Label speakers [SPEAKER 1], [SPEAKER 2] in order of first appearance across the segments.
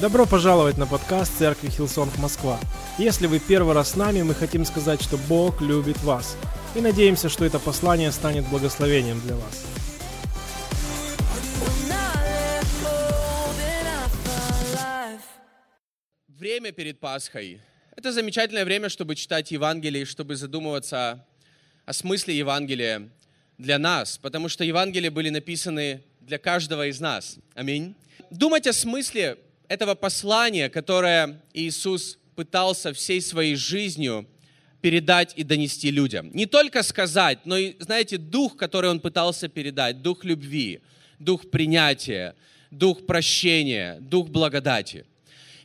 [SPEAKER 1] Добро пожаловать на подкаст Церкви Hillsong Москва. Если вы первый раз с нами, мы хотим сказать, что Бог любит вас. И надеемся, что это послание станет благословением для вас.
[SPEAKER 2] Время перед Пасхой – это замечательное время, чтобы читать Евангелие, чтобы задумываться о смысле Евангелия для нас, потому что Евангелия были написаны для каждого из нас. Аминь. Думать о смысле этого послания, которое Иисус пытался всей своей жизнью передать и донести людям. Не только сказать, но и, знаете, дух, который он пытался передать, дух любви, дух принятия, дух прощения, дух благодати.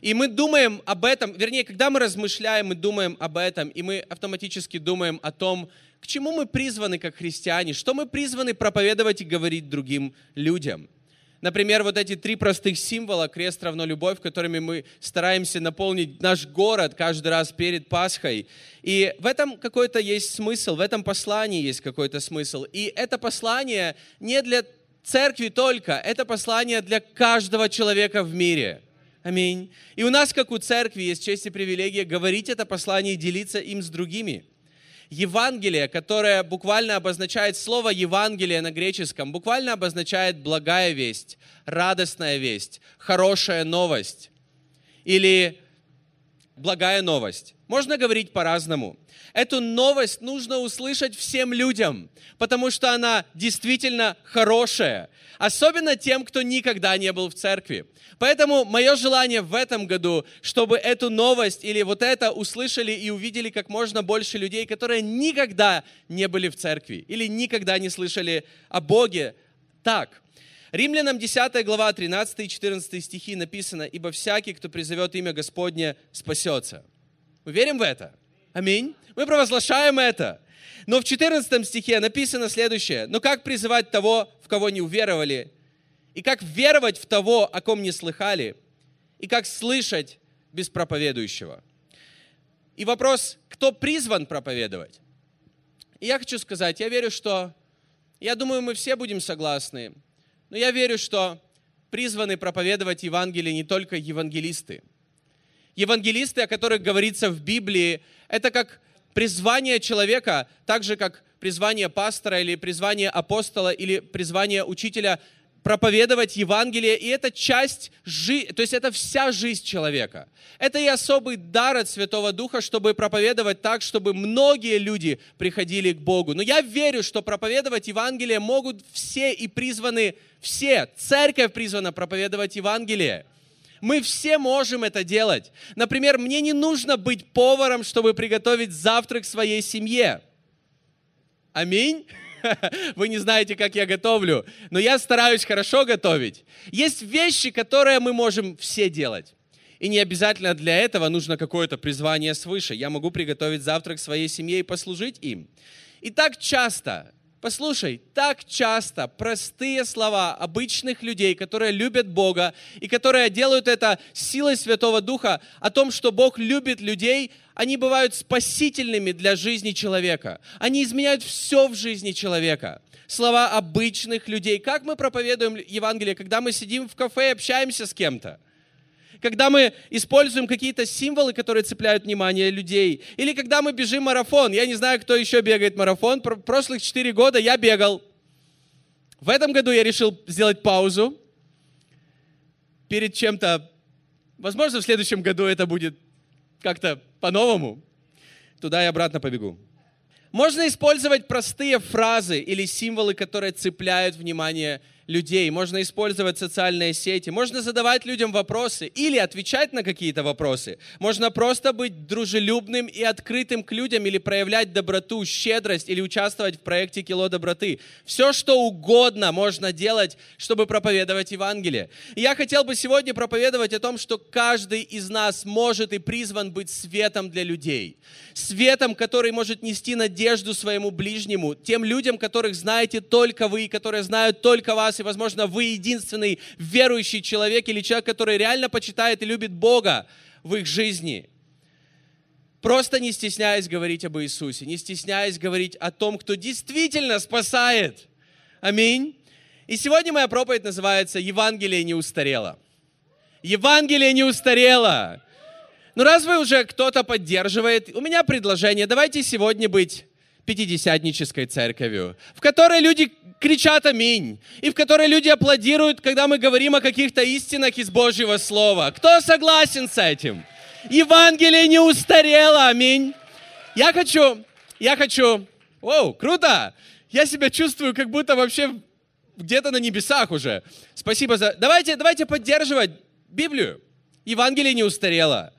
[SPEAKER 2] И мы думаем об этом, вернее, когда мы размышляем, мы думаем об этом, и мы автоматически думаем о том, к чему мы призваны как христиане, что мы призваны проповедовать и говорить другим людям – Например, вот эти три простых символа, крест равно любовь, которыми мы стараемся наполнить наш город каждый раз перед Пасхой. И в этом какой-то есть смысл, в этом послании есть какой-то смысл. И это послание не для церкви только, это послание для каждого человека в мире. Аминь. И у нас, как у церкви, есть честь и привилегия говорить это послание и делиться им с другими. Евангелие, которое буквально обозначает слово Евангелие на греческом, буквально обозначает благая весть, радостная весть, хорошая новость или благая новость. Можно говорить по-разному. Эту новость нужно услышать всем людям, потому что она действительно хорошая, особенно тем, кто никогда не был в церкви. Поэтому мое желание в этом году, чтобы эту новость или вот это услышали и увидели как можно больше людей, которые никогда не были в церкви или никогда не слышали о Боге так. Римлянам 10 глава 13 и 14 стихи написано, «Ибо всякий, кто призовет имя Господне, спасется». Мы верим в это? Аминь. Мы провозглашаем это. Но в 14 стихе написано следующее. «Но как призывать того, в кого не уверовали? И как веровать в того, о ком не слыхали? И как слышать без проповедующего? И вопрос, кто призван проповедовать? И я хочу сказать, я верю, что, я думаю, мы все будем согласны, но я верю, что призваны проповедовать Евангелие не только евангелисты. Евангелисты, о которых говорится в Библии, это как призвание человека, так же как призвание пастора или призвание апостола или призвание учителя проповедовать Евангелие, и это часть жизни, то есть это вся жизнь человека. Это и особый дар от Святого Духа, чтобы проповедовать так, чтобы многие люди приходили к Богу. Но я верю, что проповедовать Евангелие могут все и призваны все. Церковь призвана проповедовать Евангелие. Мы все можем это делать. Например, мне не нужно быть поваром, чтобы приготовить завтрак своей семье. Аминь. Вы не знаете, как я готовлю, но я стараюсь хорошо готовить. Есть вещи, которые мы можем все делать. И не обязательно для этого нужно какое-то призвание свыше. Я могу приготовить завтрак своей семье и послужить им. И так часто Послушай, так часто простые слова обычных людей, которые любят Бога и которые делают это силой Святого Духа, о том, что Бог любит людей, они бывают спасительными для жизни человека. Они изменяют все в жизни человека. Слова обычных людей. Как мы проповедуем Евангелие, когда мы сидим в кафе и общаемся с кем-то? Когда мы используем какие-то символы, которые цепляют внимание людей, или когда мы бежим марафон. Я не знаю, кто еще бегает марафон. Прошлых четыре года я бегал. В этом году я решил сделать паузу перед чем-то. Возможно, в следующем году это будет как-то по-новому. Туда и обратно побегу. Можно использовать простые фразы или символы, которые цепляют внимание людей, можно использовать социальные сети, можно задавать людям вопросы или отвечать на какие-то вопросы. Можно просто быть дружелюбным и открытым к людям или проявлять доброту, щедрость или участвовать в проекте «Кило доброты». Все, что угодно можно делать, чтобы проповедовать Евангелие. И я хотел бы сегодня проповедовать о том, что каждый из нас может и призван быть светом для людей. Светом, который может нести надежду своему ближнему, тем людям, которых знаете только вы, которые знают только вас, вас, и, возможно, вы единственный верующий человек или человек, который реально почитает и любит Бога в их жизни. Просто не стесняясь говорить об Иисусе, не стесняясь говорить о том, кто действительно спасает. Аминь. И сегодня моя проповедь называется «Евангелие не устарело». Евангелие не устарело. Ну разве уже кто-то поддерживает? У меня предложение. Давайте сегодня быть пятидесятнической церковью, в которой люди кричат «Аминь», и в которой люди аплодируют, когда мы говорим о каких-то истинах из Божьего Слова. Кто согласен с этим? Евангелие не устарело, аминь. Я хочу, я хочу, Воу, круто! Я себя чувствую, как будто вообще где-то на небесах уже. Спасибо за... Давайте, давайте поддерживать Библию. Евангелие не устарело.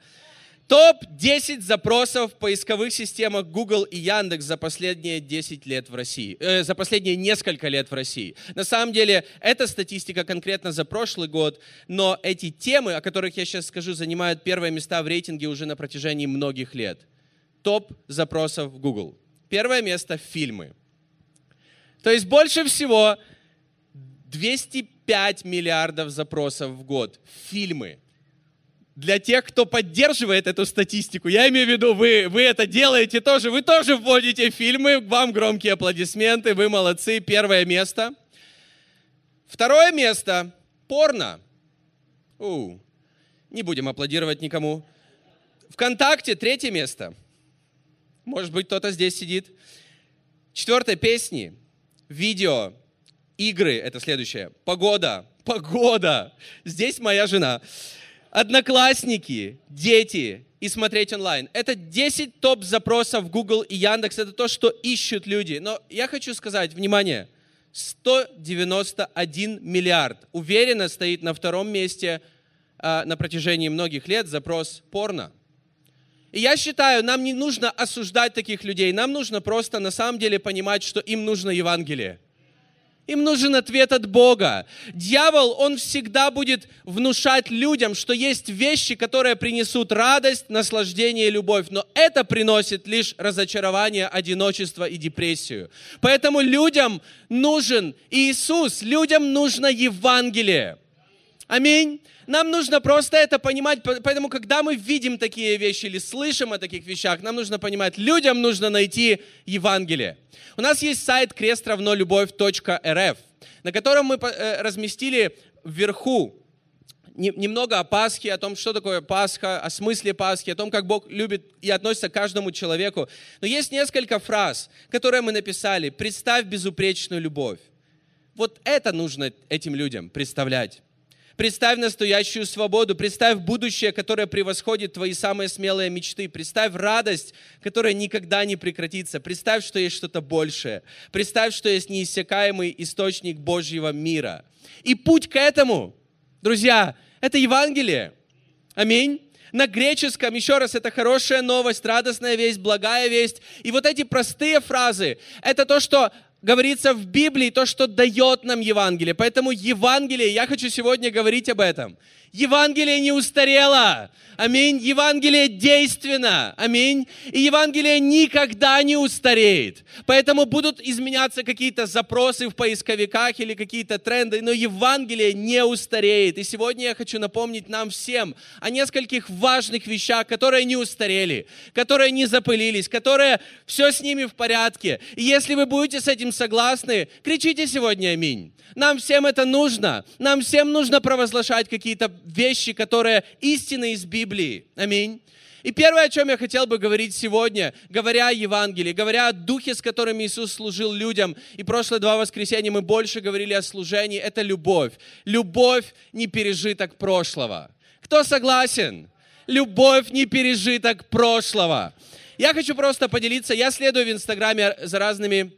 [SPEAKER 2] Топ-10 запросов в поисковых системах Google и Яндекс за последние 10 лет в России, э, за последние несколько лет в России. На самом деле, эта статистика конкретно за прошлый год, но эти темы, о которых я сейчас скажу, занимают первые места в рейтинге уже на протяжении многих лет. Топ запросов в Google. Первое место – фильмы. То есть больше всего 205 миллиардов запросов в год. Фильмы. Для тех, кто поддерживает эту статистику, я имею в виду, вы, вы это делаете тоже, вы тоже вводите фильмы, вам громкие аплодисменты, вы молодцы, первое место. Второе место – порно. У, не будем аплодировать никому. Вконтакте третье место – может быть, кто-то здесь сидит. Четвертое, песни, видео, игры, это следующее. Погода, погода. Здесь моя жена. Одноклассники, дети и смотреть онлайн. Это 10 топ-запросов Google и Яндекс. Это то, что ищут люди. Но я хочу сказать, внимание, 191 миллиард. Уверенно стоит на втором месте а, на протяжении многих лет запрос порно. И я считаю, нам не нужно осуждать таких людей, нам нужно просто на самом деле понимать, что им нужно Евангелие. Им нужен ответ от Бога. Дьявол, он всегда будет внушать людям, что есть вещи, которые принесут радость, наслаждение и любовь. Но это приносит лишь разочарование, одиночество и депрессию. Поэтому людям нужен Иисус, людям нужно Евангелие. Аминь. Нам нужно просто это понимать, поэтому когда мы видим такие вещи или слышим о таких вещах, нам нужно понимать, людям нужно найти Евангелие. У нас есть сайт крестравнолюбовь.рф, на котором мы э, разместили вверху немного о Пасхе, о том, что такое Пасха, о смысле Пасхи, о том, как Бог любит и относится к каждому человеку. Но есть несколько фраз, которые мы написали. «Представь безупречную любовь». Вот это нужно этим людям представлять. Представь настоящую свободу, представь будущее, которое превосходит твои самые смелые мечты. Представь радость, которая никогда не прекратится. Представь, что есть что-то большее. Представь, что есть неиссякаемый источник Божьего мира. И путь к этому, друзья, это Евангелие. Аминь. На греческом, еще раз, это хорошая новость, радостная весть, благая весть. И вот эти простые фразы, это то, что говорится в Библии, то, что дает нам Евангелие. Поэтому Евангелие, я хочу сегодня говорить об этом. Евангелие не устарело. Аминь. Евангелие действенно. Аминь. И Евангелие никогда не устареет. Поэтому будут изменяться какие-то запросы в поисковиках или какие-то тренды, но Евангелие не устареет. И сегодня я хочу напомнить нам всем о нескольких важных вещах, которые не устарели, которые не запылились, которые все с ними в порядке. И если вы будете с этим согласны, кричите сегодня аминь. Нам всем это нужно. Нам всем нужно провозглашать какие-то вещи, которые истины из Библии. Аминь. И первое, о чем я хотел бы говорить сегодня, говоря о Евангелии, говоря о духе, с которым Иисус служил людям, и прошлые два воскресенья мы больше говорили о служении, это любовь. Любовь не пережиток прошлого. Кто согласен? Любовь не пережиток прошлого. Я хочу просто поделиться, я следую в Инстаграме за разными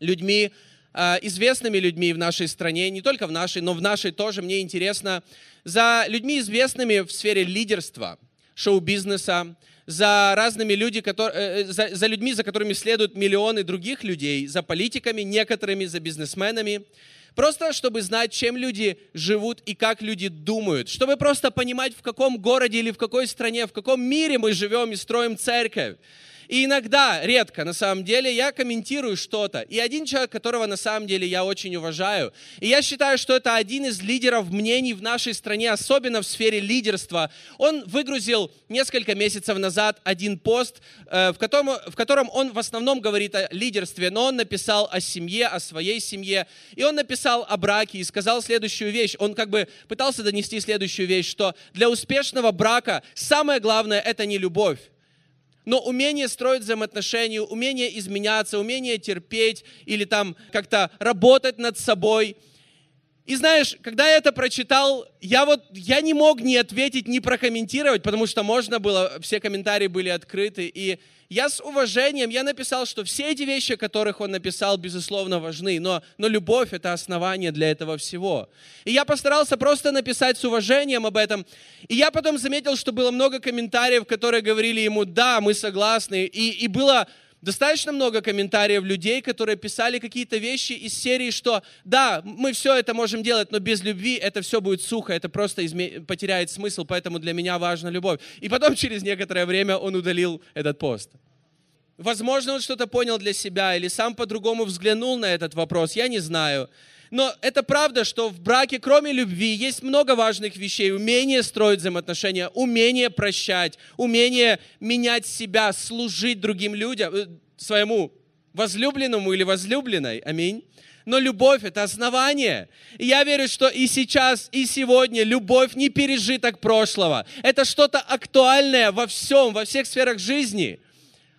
[SPEAKER 2] людьми, известными людьми в нашей стране, не только в нашей, но в нашей тоже, мне интересно, за людьми известными в сфере лидерства, шоу-бизнеса, за разными люди, которые, э, э, за, за людьми, за которыми следуют миллионы других людей, за политиками, некоторыми, за бизнесменами. Просто чтобы знать, чем люди живут и как люди думают. Чтобы просто понимать, в каком городе или в какой стране, в каком мире мы живем и строим церковь. И иногда, редко на самом деле, я комментирую что-то. И один человек, которого на самом деле я очень уважаю, и я считаю, что это один из лидеров мнений в нашей стране, особенно в сфере лидерства, он выгрузил несколько месяцев назад один пост, э, в котором, в котором он в основном говорит о лидерстве, но он написал о семье, о своей семье, и он написал о браке и сказал следующую вещь. Он как бы пытался донести следующую вещь, что для успешного брака самое главное – это не любовь, но умение строить взаимоотношения, умение изменяться, умение терпеть или там как-то работать над собой. И знаешь, когда я это прочитал, я вот, я не мог не ответить, не прокомментировать, потому что можно было, все комментарии были открыты. И я с уважением, я написал, что все эти вещи, которых он написал, безусловно, важны, но, но любовь – это основание для этого всего. И я постарался просто написать с уважением об этом. И я потом заметил, что было много комментариев, которые говорили ему, да, мы согласны. И, и было достаточно много комментариев людей, которые писали какие-то вещи из серии, что да, мы все это можем делать, но без любви это все будет сухо, это просто изме- потеряет смысл, поэтому для меня важна любовь. И потом через некоторое время он удалил этот пост. Возможно, он что-то понял для себя или сам по-другому взглянул на этот вопрос, я не знаю. Но это правда, что в браке, кроме любви, есть много важных вещей. Умение строить взаимоотношения, умение прощать, умение менять себя, служить другим людям, э, своему возлюбленному или возлюбленной. Аминь. Но любовь – это основание. И я верю, что и сейчас, и сегодня любовь не пережиток прошлого. Это что-то актуальное во всем, во всех сферах жизни –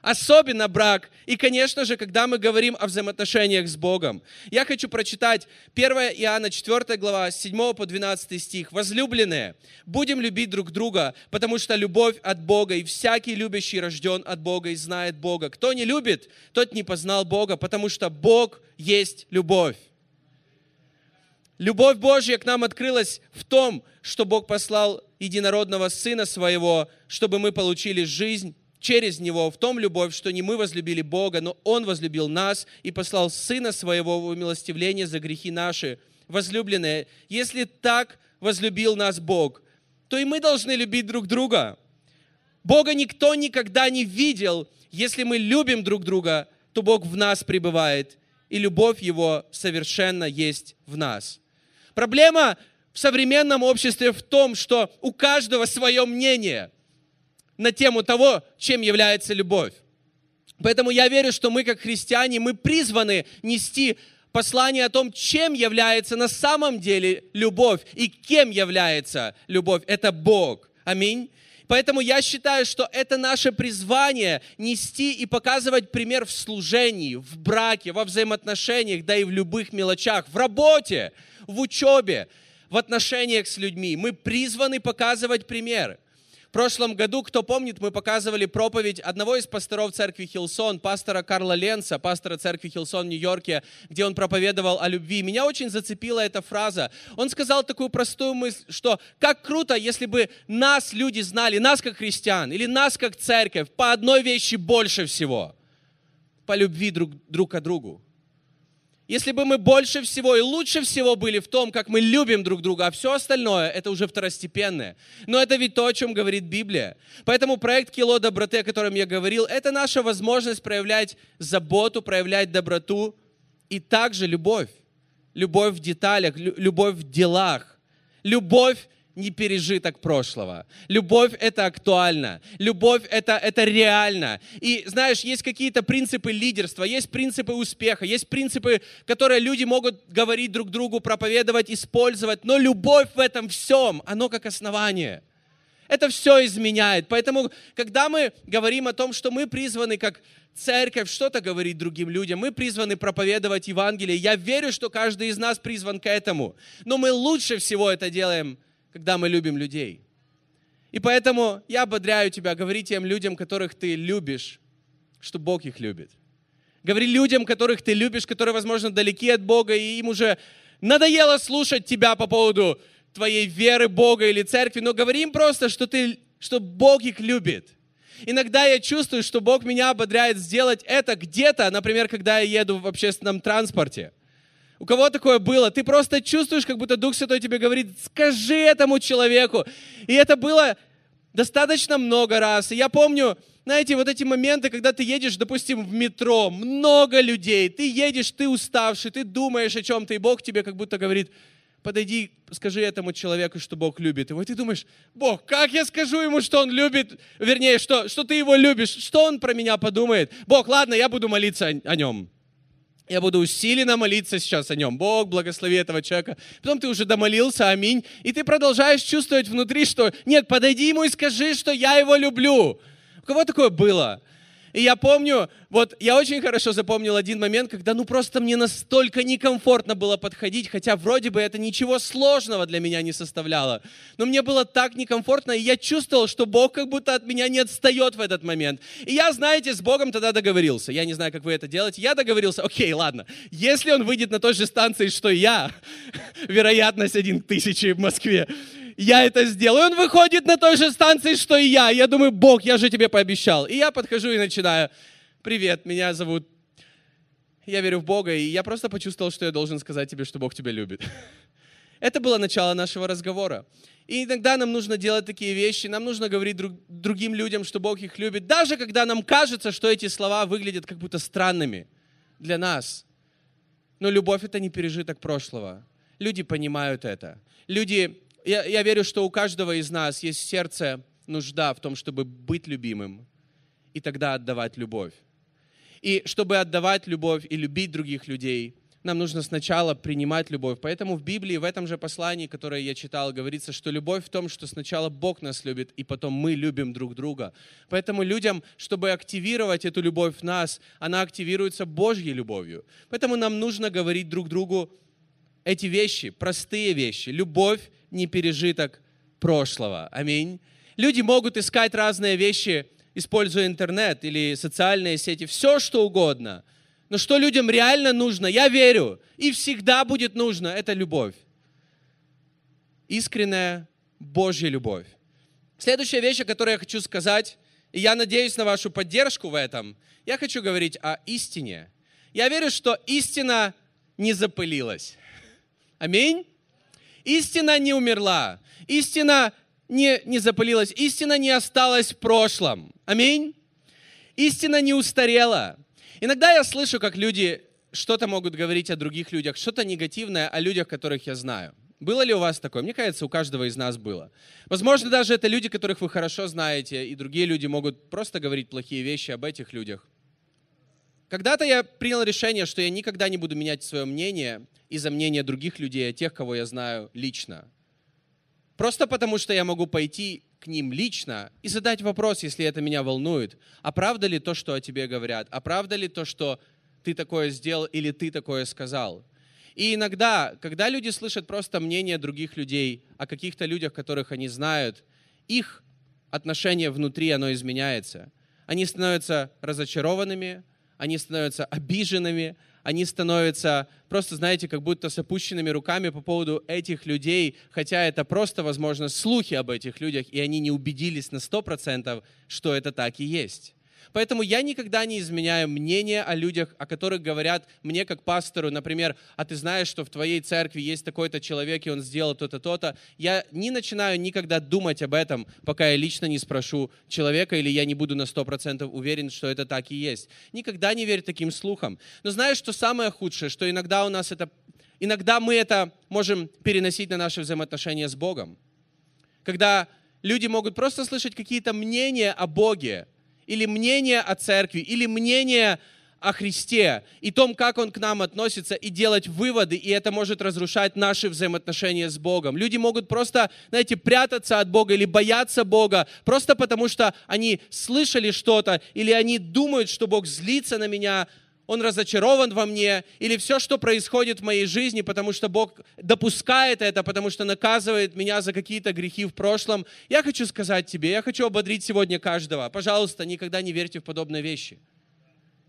[SPEAKER 2] Особенно брак. И, конечно же, когда мы говорим о взаимоотношениях с Богом. Я хочу прочитать 1 Иоанна 4 глава, с 7 по 12 стих. «Возлюбленные, будем любить друг друга, потому что любовь от Бога, и всякий любящий рожден от Бога и знает Бога. Кто не любит, тот не познал Бога, потому что Бог есть любовь». Любовь Божья к нам открылась в том, что Бог послал единородного Сына Своего, чтобы мы получили жизнь через Него, в том любовь, что не мы возлюбили Бога, но Он возлюбил нас и послал Сына Своего в умилостивление за грехи наши. Возлюбленные, если так возлюбил нас Бог, то и мы должны любить друг друга. Бога никто никогда не видел. Если мы любим друг друга, то Бог в нас пребывает, и любовь Его совершенно есть в нас. Проблема в современном обществе в том, что у каждого свое мнение – на тему того, чем является любовь. Поэтому я верю, что мы, как христиане, мы призваны нести послание о том, чем является на самом деле любовь и кем является любовь. Это Бог. Аминь. Поэтому я считаю, что это наше призвание нести и показывать пример в служении, в браке, во взаимоотношениях, да и в любых мелочах, в работе, в учебе, в отношениях с людьми. Мы призваны показывать пример. В прошлом году, кто помнит, мы показывали проповедь одного из пасторов церкви Hillsong, пастора Карла Ленца, пастора церкви Hillsong в Нью-Йорке, где он проповедовал о любви. Меня очень зацепила эта фраза. Он сказал такую простую мысль, что как круто, если бы нас люди знали, нас как христиан, или нас как церковь, по одной вещи больше всего. По любви друг, друг к другу если бы мы больше всего и лучше всего были в том, как мы любим друг друга, а все остальное это уже второстепенное. Но это ведь то, о чем говорит Библия. Поэтому проект Кило доброты, о котором я говорил, это наша возможность проявлять заботу, проявлять доброту и также любовь. Любовь в деталях, любовь в делах. Любовь не пережиток прошлого. Любовь — это актуально. Любовь это, — это реально. И знаешь, есть какие-то принципы лидерства, есть принципы успеха, есть принципы, которые люди могут говорить друг другу, проповедовать, использовать, но любовь в этом всем, оно как основание. Это все изменяет. Поэтому, когда мы говорим о том, что мы призваны как церковь что-то говорить другим людям, мы призваны проповедовать Евангелие, я верю, что каждый из нас призван к этому. Но мы лучше всего это делаем – когда мы любим людей. И поэтому я ободряю тебя, говори тем людям, которых ты любишь, что Бог их любит. Говори людям, которых ты любишь, которые, возможно, далеки от Бога, и им уже надоело слушать тебя по поводу твоей веры Бога или церкви, но говори им просто, что, ты, что Бог их любит. Иногда я чувствую, что Бог меня ободряет сделать это где-то, например, когда я еду в общественном транспорте – у кого такое было? Ты просто чувствуешь, как будто Дух Святой тебе говорит, скажи этому человеку. И это было достаточно много раз. И я помню, знаете, вот эти моменты, когда ты едешь, допустим, в метро, много людей, ты едешь, ты уставший, ты думаешь о чем-то, и Бог тебе как будто говорит, подойди, скажи этому человеку, что Бог любит его. И ты думаешь, Бог, как я скажу ему, что он любит, вернее, что, что ты его любишь, что он про меня подумает? Бог, ладно, я буду молиться о, о нем. Я буду усиленно молиться сейчас о нем. Бог, благослови этого человека. Потом ты уже домолился, аминь. И ты продолжаешь чувствовать внутри, что нет, подойди ему и скажи, что я его люблю. У кого такое было? И я помню, вот я очень хорошо запомнил один момент, когда ну просто мне настолько некомфортно было подходить, хотя вроде бы это ничего сложного для меня не составляло. Но мне было так некомфортно, и я чувствовал, что Бог как будто от меня не отстает в этот момент. И я, знаете, с Богом тогда договорился. Я не знаю, как вы это делаете. Я договорился, окей, ладно, если он выйдет на той же станции, что и я, вероятность один к тысяче в Москве, я это сделаю. Он выходит на той же станции, что и я. Я думаю, Бог, я же тебе пообещал. И я подхожу и начинаю. Привет, меня зовут... Я верю в Бога, и я просто почувствовал, что я должен сказать тебе, что Бог тебя любит. Это было начало нашего разговора. И иногда нам нужно делать такие вещи, нам нужно говорить друг, другим людям, что Бог их любит, даже когда нам кажется, что эти слова выглядят как будто странными для нас. Но любовь — это не пережиток прошлого. Люди понимают это. Люди я, я верю, что у каждого из нас есть в сердце нужда в том, чтобы быть любимым и тогда отдавать любовь. И чтобы отдавать любовь и любить других людей, нам нужно сначала принимать любовь. Поэтому в Библии, в этом же послании, которое я читал, говорится, что любовь в том, что сначала Бог нас любит, и потом мы любим друг друга. Поэтому людям, чтобы активировать эту любовь в нас, она активируется Божьей любовью. Поэтому нам нужно говорить друг другу эти вещи, простые вещи. Любовь не пережиток прошлого. Аминь. Люди могут искать разные вещи, используя интернет или социальные сети, все что угодно. Но что людям реально нужно, я верю, и всегда будет нужно, это любовь. Искренняя Божья любовь. Следующая вещь, о которой я хочу сказать, и я надеюсь на вашу поддержку в этом, я хочу говорить о истине. Я верю, что истина не запылилась. Аминь. Истина не умерла. Истина не, не запылилась. Истина не осталась в прошлом. Аминь. Истина не устарела. Иногда я слышу, как люди что-то могут говорить о других людях, что-то негативное о людях, которых я знаю. Было ли у вас такое? Мне кажется, у каждого из нас было. Возможно, даже это люди, которых вы хорошо знаете, и другие люди могут просто говорить плохие вещи об этих людях. Когда-то я принял решение, что я никогда не буду менять свое мнение из-за мнения других людей, о тех, кого я знаю лично. Просто потому, что я могу пойти к ним лично и задать вопрос, если это меня волнует. А правда ли то, что о тебе говорят? А правда ли то, что ты такое сделал или ты такое сказал? И иногда, когда люди слышат просто мнение других людей о каких-то людях, которых они знают, их отношение внутри, оно изменяется. Они становятся разочарованными, они становятся обиженными, они становятся просто, знаете, как будто с опущенными руками по поводу этих людей, хотя это просто, возможно, слухи об этих людях, и они не убедились на 100%, что это так и есть. Поэтому я никогда не изменяю мнение о людях, о которых говорят мне как пастору, например, а ты знаешь, что в твоей церкви есть такой-то человек, и он сделал то-то, то-то. Я не начинаю никогда думать об этом, пока я лично не спрошу человека, или я не буду на 100% уверен, что это так и есть. Никогда не верь таким слухам. Но знаешь, что самое худшее, что иногда у нас это, иногда мы это можем переносить на наши взаимоотношения с Богом. Когда люди могут просто слышать какие-то мнения о Боге, или мнение о церкви, или мнение о Христе и том, как Он к нам относится, и делать выводы, и это может разрушать наши взаимоотношения с Богом. Люди могут просто, знаете, прятаться от Бога или бояться Бога, просто потому что они слышали что-то, или они думают, что Бог злится на меня, он разочарован во мне, или все, что происходит в моей жизни, потому что Бог допускает это, потому что наказывает меня за какие-то грехи в прошлом. Я хочу сказать тебе, я хочу ободрить сегодня каждого. Пожалуйста, никогда не верьте в подобные вещи.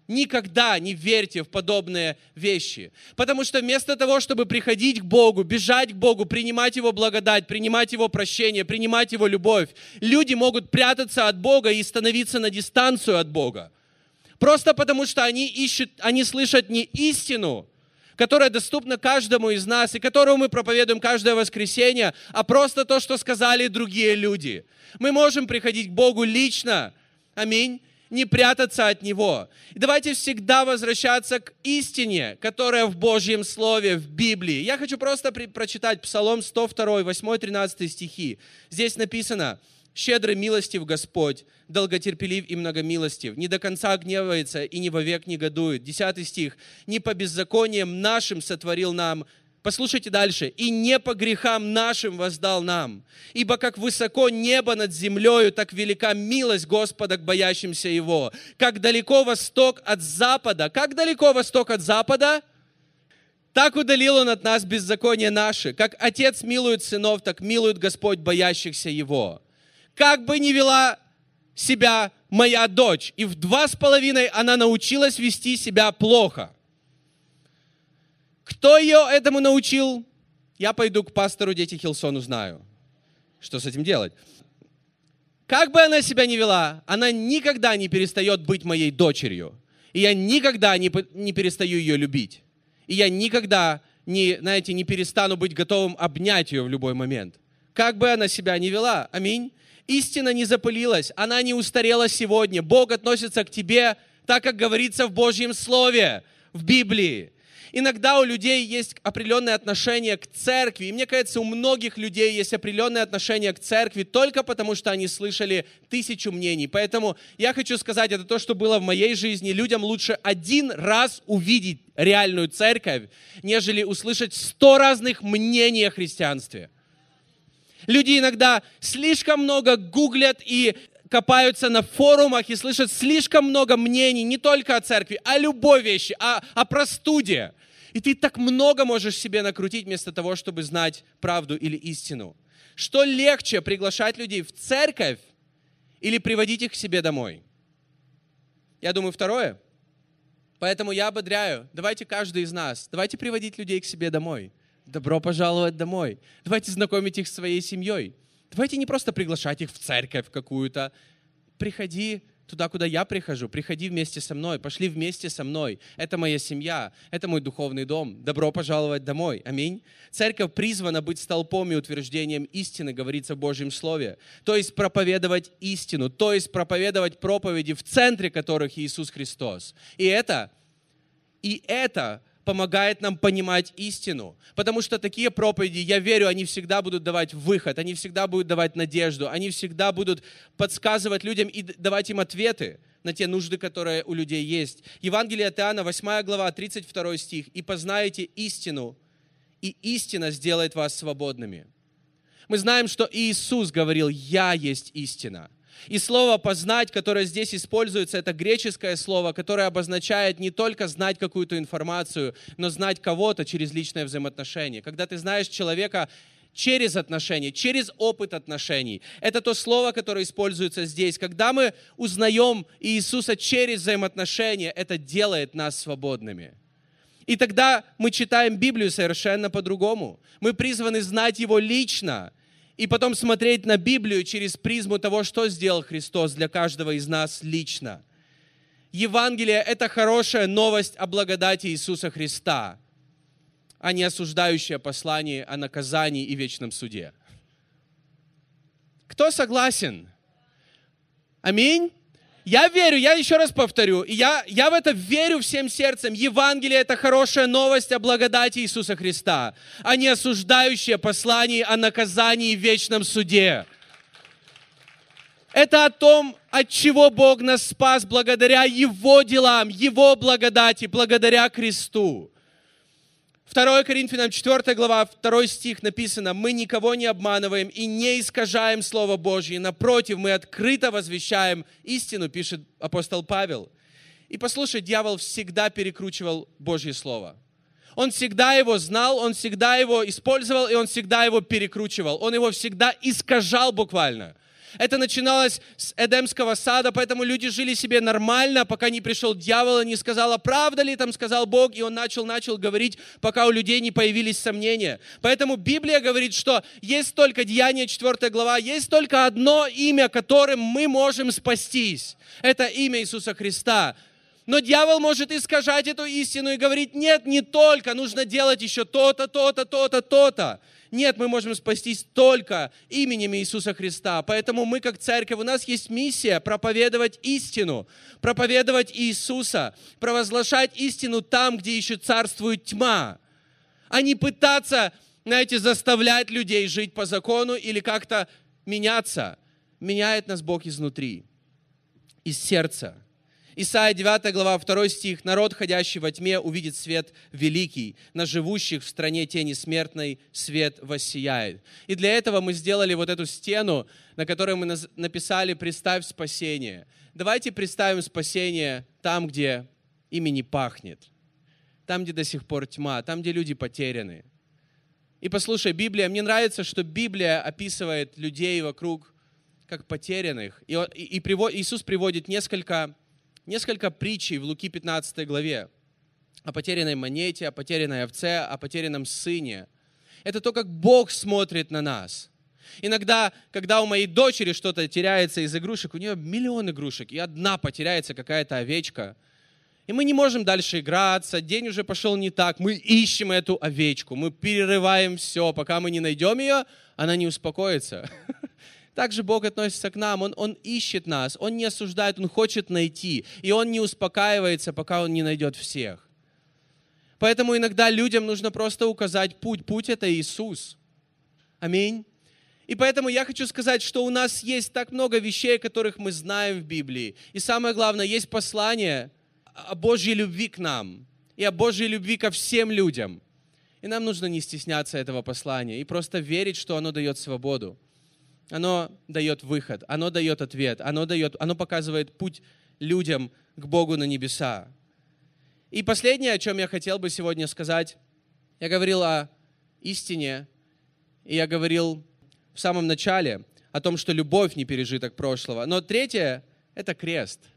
[SPEAKER 2] Никогда не верьте в подобные вещи. Потому что вместо того, чтобы приходить к Богу, бежать к Богу, принимать Его благодать, принимать Его прощение, принимать Его любовь, люди могут прятаться от Бога и становиться на дистанцию от Бога. Просто потому, что они ищут, они слышат не истину, которая доступна каждому из нас и которую мы проповедуем каждое воскресенье, а просто то, что сказали другие люди. Мы можем приходить к Богу лично Аминь. Не прятаться от Него. И давайте всегда возвращаться к истине, которая в Божьем Слове, в Библии. Я хочу просто при- прочитать Псалом 102, 8-13 стихи. Здесь написано, «Щедрый милостив Господь, долготерпелив и многомилостив, не до конца гневается и не вовек негодует». Десятый стих. «Не по беззакониям нашим сотворил нам Послушайте дальше. «И не по грехам нашим воздал нам. Ибо как высоко небо над землею, так велика милость Господа к боящимся Его. Как далеко восток от запада». Как далеко восток от запада? Так удалил Он от нас беззаконие наши. Как Отец милует сынов, так милует Господь боящихся Его. Как бы ни вела себя моя дочь, и в два с половиной она научилась вести себя плохо – кто ее этому научил? Я пойду к пастору Дети Хилсон узнаю, что с этим делать. Как бы она себя ни вела, она никогда не перестает быть моей дочерью. И я никогда не, не перестаю ее любить. И я никогда не, знаете, не перестану быть готовым обнять ее в любой момент. Как бы она себя ни вела. Аминь. Истина не запылилась, она не устарела сегодня. Бог относится к тебе так, как говорится в Божьем Слове, в Библии. Иногда у людей есть определенное отношение к церкви. И мне кажется, у многих людей есть определенное отношение к церкви только потому, что они слышали тысячу мнений. Поэтому я хочу сказать, это то, что было в моей жизни. Людям лучше один раз увидеть реальную церковь, нежели услышать сто разных мнений о христианстве. Люди иногда слишком много гуглят и копаются на форумах и слышат слишком много мнений не только о церкви, о любой вещи, о, о простуде. И ты так много можешь себе накрутить вместо того, чтобы знать правду или истину. Что легче, приглашать людей в церковь или приводить их к себе домой? Я думаю, второе. Поэтому я ободряю, давайте каждый из нас, давайте приводить людей к себе домой. Добро пожаловать домой. Давайте знакомить их с своей семьей. Давайте не просто приглашать их в церковь какую-то. Приходи туда, куда я прихожу. Приходи вместе со мной, пошли вместе со мной. Это моя семья, это мой духовный дом. Добро пожаловать домой. Аминь. Церковь призвана быть столпом и утверждением истины, говорится в Божьем Слове. То есть проповедовать истину, то есть проповедовать проповеди, в центре которых Иисус Христос. И это, и это помогает нам понимать истину. Потому что такие проповеди, я верю, они всегда будут давать выход, они всегда будут давать надежду, они всегда будут подсказывать людям и давать им ответы на те нужды, которые у людей есть. Евангелие от Иоанна, 8 глава, 32 стих. «И познаете истину, и истина сделает вас свободными». Мы знаем, что Иисус говорил, «Я есть истина». И слово «познать», которое здесь используется, это греческое слово, которое обозначает не только знать какую-то информацию, но знать кого-то через личное взаимоотношение. Когда ты знаешь человека через отношения, через опыт отношений. Это то слово, которое используется здесь. Когда мы узнаем Иисуса через взаимоотношения, это делает нас свободными. И тогда мы читаем Библию совершенно по-другому. Мы призваны знать Его лично, и потом смотреть на Библию через призму того, что сделал Христос для каждого из нас лично. Евангелие – это хорошая новость о благодати Иисуса Христа, а не осуждающее послание о наказании и вечном суде. Кто согласен? Аминь. Я верю, я еще раз повторю, я, я в это верю всем сердцем. Евангелие – это хорошая новость о благодати Иисуса Христа, а не осуждающее послание о наказании и вечном суде. Это о том, от чего Бог нас спас благодаря Его делам, Его благодати, благодаря кресту. 2 Коринфянам 4 глава, 2 стих написано, «Мы никого не обманываем и не искажаем Слово Божье, напротив, мы открыто возвещаем истину», пишет апостол Павел. И послушай, дьявол всегда перекручивал Божье Слово. Он всегда его знал, он всегда его использовал, и он всегда его перекручивал. Он его всегда искажал буквально. Это начиналось с Эдемского сада, поэтому люди жили себе нормально, пока не пришел дьявол и не сказал, а правда ли там сказал Бог, и он начал, начал говорить, пока у людей не появились сомнения. Поэтому Библия говорит, что есть только Деяние 4 глава, есть только одно имя, которым мы можем спастись. Это имя Иисуса Христа. Но дьявол может искажать эту истину и говорить, нет, не только, нужно делать еще то-то, то-то, то-то, то-то. Нет, мы можем спастись только именем Иисуса Христа. Поэтому мы, как церковь, у нас есть миссия проповедовать истину, проповедовать Иисуса, провозглашать истину там, где еще царствует тьма, а не пытаться, знаете, заставлять людей жить по закону или как-то меняться. Меняет нас Бог изнутри, из сердца. Исайя 9 глава 2 стих. «Народ, ходящий во тьме, увидит свет великий. На живущих в стране тени смертной свет воссияет». И для этого мы сделали вот эту стену, на которой мы написали «Представь спасение». Давайте представим спасение там, где ими не пахнет. Там, где до сих пор тьма, там, где люди потеряны. И послушай, Библия, мне нравится, что Библия описывает людей вокруг как потерянных. И, и, и привод, Иисус приводит несколько несколько притчей в Луки 15 главе о потерянной монете, о потерянной овце, о потерянном сыне. Это то, как Бог смотрит на нас. Иногда, когда у моей дочери что-то теряется из игрушек, у нее миллион игрушек, и одна потеряется какая-то овечка, и мы не можем дальше играться, день уже пошел не так, мы ищем эту овечку, мы перерываем все, пока мы не найдем ее, она не успокоится. Также Бог относится к нам, он, он ищет нас, Он не осуждает, Он хочет найти. И Он не успокаивается, пока Он не найдет всех. Поэтому иногда людям нужно просто указать путь. Путь это Иисус. Аминь. И поэтому я хочу сказать, что у нас есть так много вещей, которых мы знаем в Библии. И самое главное, есть послание о Божьей любви к нам и о Божьей любви ко всем людям. И нам нужно не стесняться этого послания и просто верить, что оно дает свободу оно дает выход, оно дает ответ, оно, дает, оно показывает путь людям к Богу на небеса. И последнее, о чем я хотел бы сегодня сказать, я говорил о истине, и я говорил в самом начале о том, что любовь не пережиток прошлого. Но третье – это крест –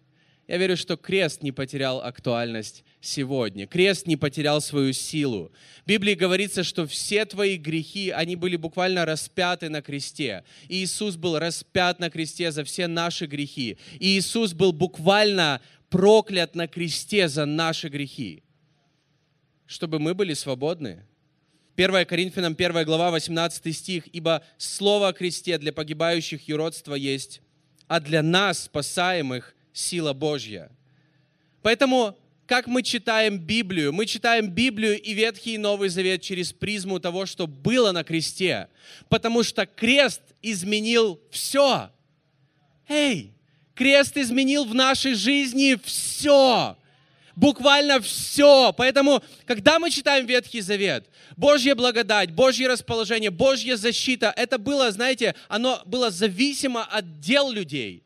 [SPEAKER 2] я верю, что крест не потерял актуальность сегодня. Крест не потерял свою силу. В Библии говорится, что все твои грехи, они были буквально распяты на кресте. И Иисус был распят на кресте за все наши грехи. И Иисус был буквально проклят на кресте за наши грехи, чтобы мы были свободны. 1 Коринфянам 1 глава 18 стих. «Ибо слово о кресте для погибающих юродство есть, а для нас, спасаемых, сила Божья. Поэтому, как мы читаем Библию? Мы читаем Библию и Ветхий и Новый Завет через призму того, что было на кресте. Потому что крест изменил все. Эй, крест изменил в нашей жизни все. Буквально все. Поэтому, когда мы читаем Ветхий Завет, Божья благодать, Божье расположение, Божья защита, это было, знаете, оно было зависимо от дел людей.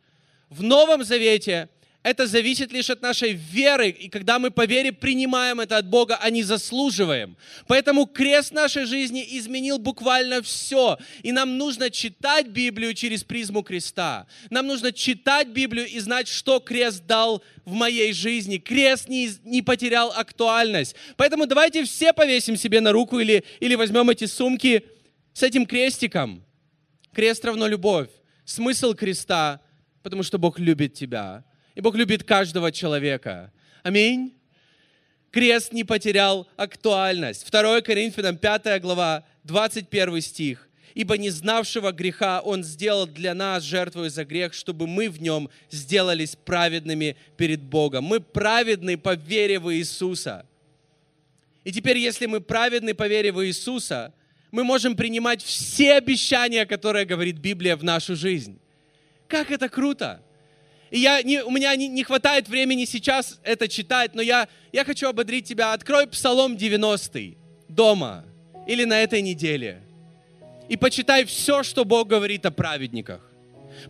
[SPEAKER 2] В Новом Завете это зависит лишь от нашей веры, и когда мы по вере принимаем это от Бога, а не заслуживаем. Поэтому крест нашей жизни изменил буквально все. И нам нужно читать Библию через призму креста. Нам нужно читать Библию и знать, что крест дал в моей жизни. Крест не, не потерял актуальность. Поэтому давайте все повесим себе на руку или, или возьмем эти сумки с этим крестиком. Крест равно любовь. Смысл креста потому что Бог любит тебя. И Бог любит каждого человека. Аминь. Крест не потерял актуальность. 2 Коринфянам 5 глава, 21 стих. «Ибо не знавшего греха Он сделал для нас жертвою за грех, чтобы мы в нем сделались праведными перед Богом». Мы праведны по вере в Иисуса. И теперь, если мы праведны по вере в Иисуса, мы можем принимать все обещания, которые говорит Библия в нашу жизнь. Как это круто! И я, не, у меня не, не хватает времени сейчас это читать, но я, я хочу ободрить тебя. Открой Псалом 90 дома или на этой неделе. И почитай все, что Бог говорит о праведниках.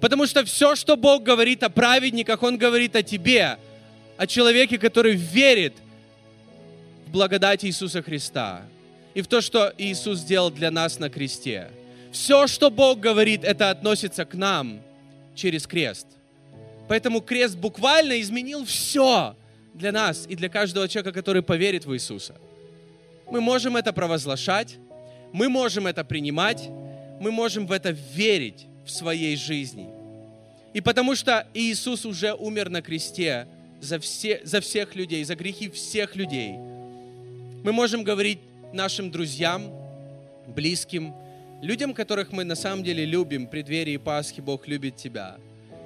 [SPEAKER 2] Потому что все, что Бог говорит о праведниках, Он говорит о тебе, о человеке, который верит в благодать Иисуса Христа и в то, что Иисус сделал для нас на кресте. Все, что Бог говорит, это относится к нам – через крест. Поэтому крест буквально изменил все для нас и для каждого человека, который поверит в Иисуса. Мы можем это провозглашать, мы можем это принимать, мы можем в это верить в своей жизни. И потому что Иисус уже умер на кресте за, все, за всех людей, за грехи всех людей. Мы можем говорить нашим друзьям, близким, людям, которых мы на самом деле любим, в преддверии Пасхи Бог любит тебя.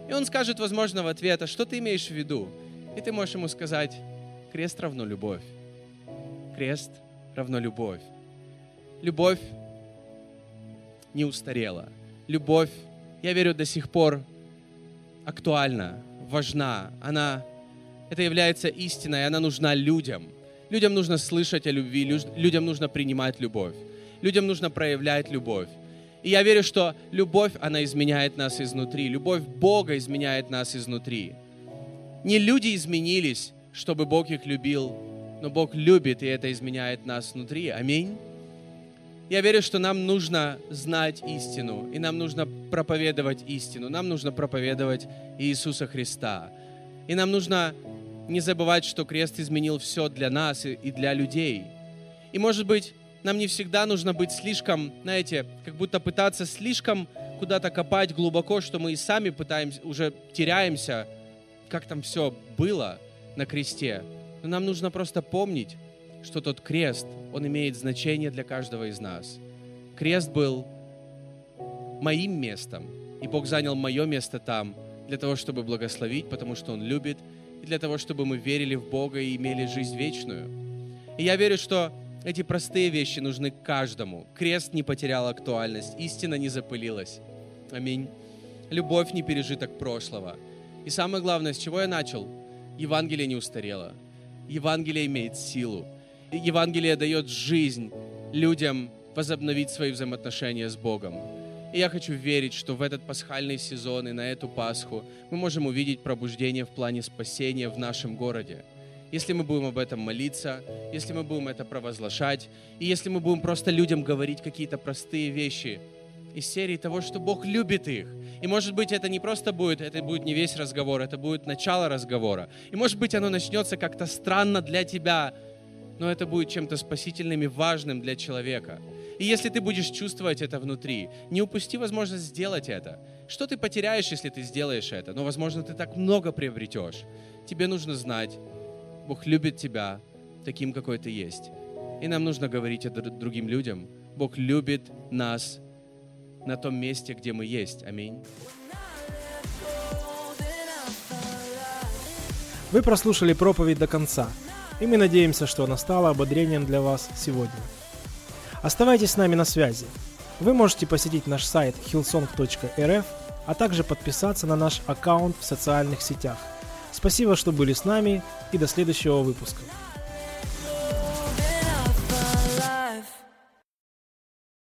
[SPEAKER 2] И он скажет, возможно, в ответ, а что ты имеешь в виду? И ты можешь ему сказать, крест равно любовь. Крест равно любовь. Любовь не устарела. Любовь, я верю, до сих пор актуальна, важна. Она, это является истиной, она нужна людям. Людям нужно слышать о любви, людям нужно принимать любовь. Людям нужно проявлять любовь. И я верю, что любовь, она изменяет нас изнутри. Любовь Бога изменяет нас изнутри. Не люди изменились, чтобы Бог их любил, но Бог любит, и это изменяет нас внутри. Аминь. Я верю, что нам нужно знать истину, и нам нужно проповедовать истину. Нам нужно проповедовать Иисуса Христа. И нам нужно не забывать, что крест изменил все для нас и для людей. И, может быть, нам не всегда нужно быть слишком, знаете, как будто пытаться слишком куда-то копать глубоко, что мы и сами пытаемся, уже теряемся, как там все было на кресте. Но нам нужно просто помнить, что тот крест, он имеет значение для каждого из нас. Крест был моим местом, и Бог занял мое место там для того, чтобы благословить, потому что Он любит, и для того, чтобы мы верили в Бога и имели жизнь вечную. И я верю, что эти простые вещи нужны каждому. Крест не потерял актуальность, истина не запылилась. Аминь. Любовь не пережиток прошлого. И самое главное, с чего я начал? Евангелие не устарело. Евангелие имеет силу. Евангелие дает жизнь людям возобновить свои взаимоотношения с Богом. И я хочу верить, что в этот пасхальный сезон и на эту Пасху мы можем увидеть пробуждение в плане спасения в нашем городе если мы будем об этом молиться, если мы будем это провозглашать, и если мы будем просто людям говорить какие-то простые вещи из серии того, что Бог любит их. И может быть это не просто будет, это будет не весь разговор, это будет начало разговора. И может быть оно начнется как-то странно для тебя, но это будет чем-то спасительным и важным для человека. И если ты будешь чувствовать это внутри, не упусти возможность сделать это. Что ты потеряешь, если ты сделаешь это? Но, возможно, ты так много приобретешь. Тебе нужно знать, Бог любит тебя таким, какой ты есть. И нам нужно говорить это другим людям. Бог любит нас на том месте, где мы есть. Аминь.
[SPEAKER 1] Вы прослушали проповедь до конца, и мы надеемся, что она стала ободрением для вас сегодня. Оставайтесь с нами на связи. Вы можете посетить наш сайт hillsong.rf, а также подписаться на наш аккаунт в социальных сетях – Спасибо, что были с нами и до следующего выпуска.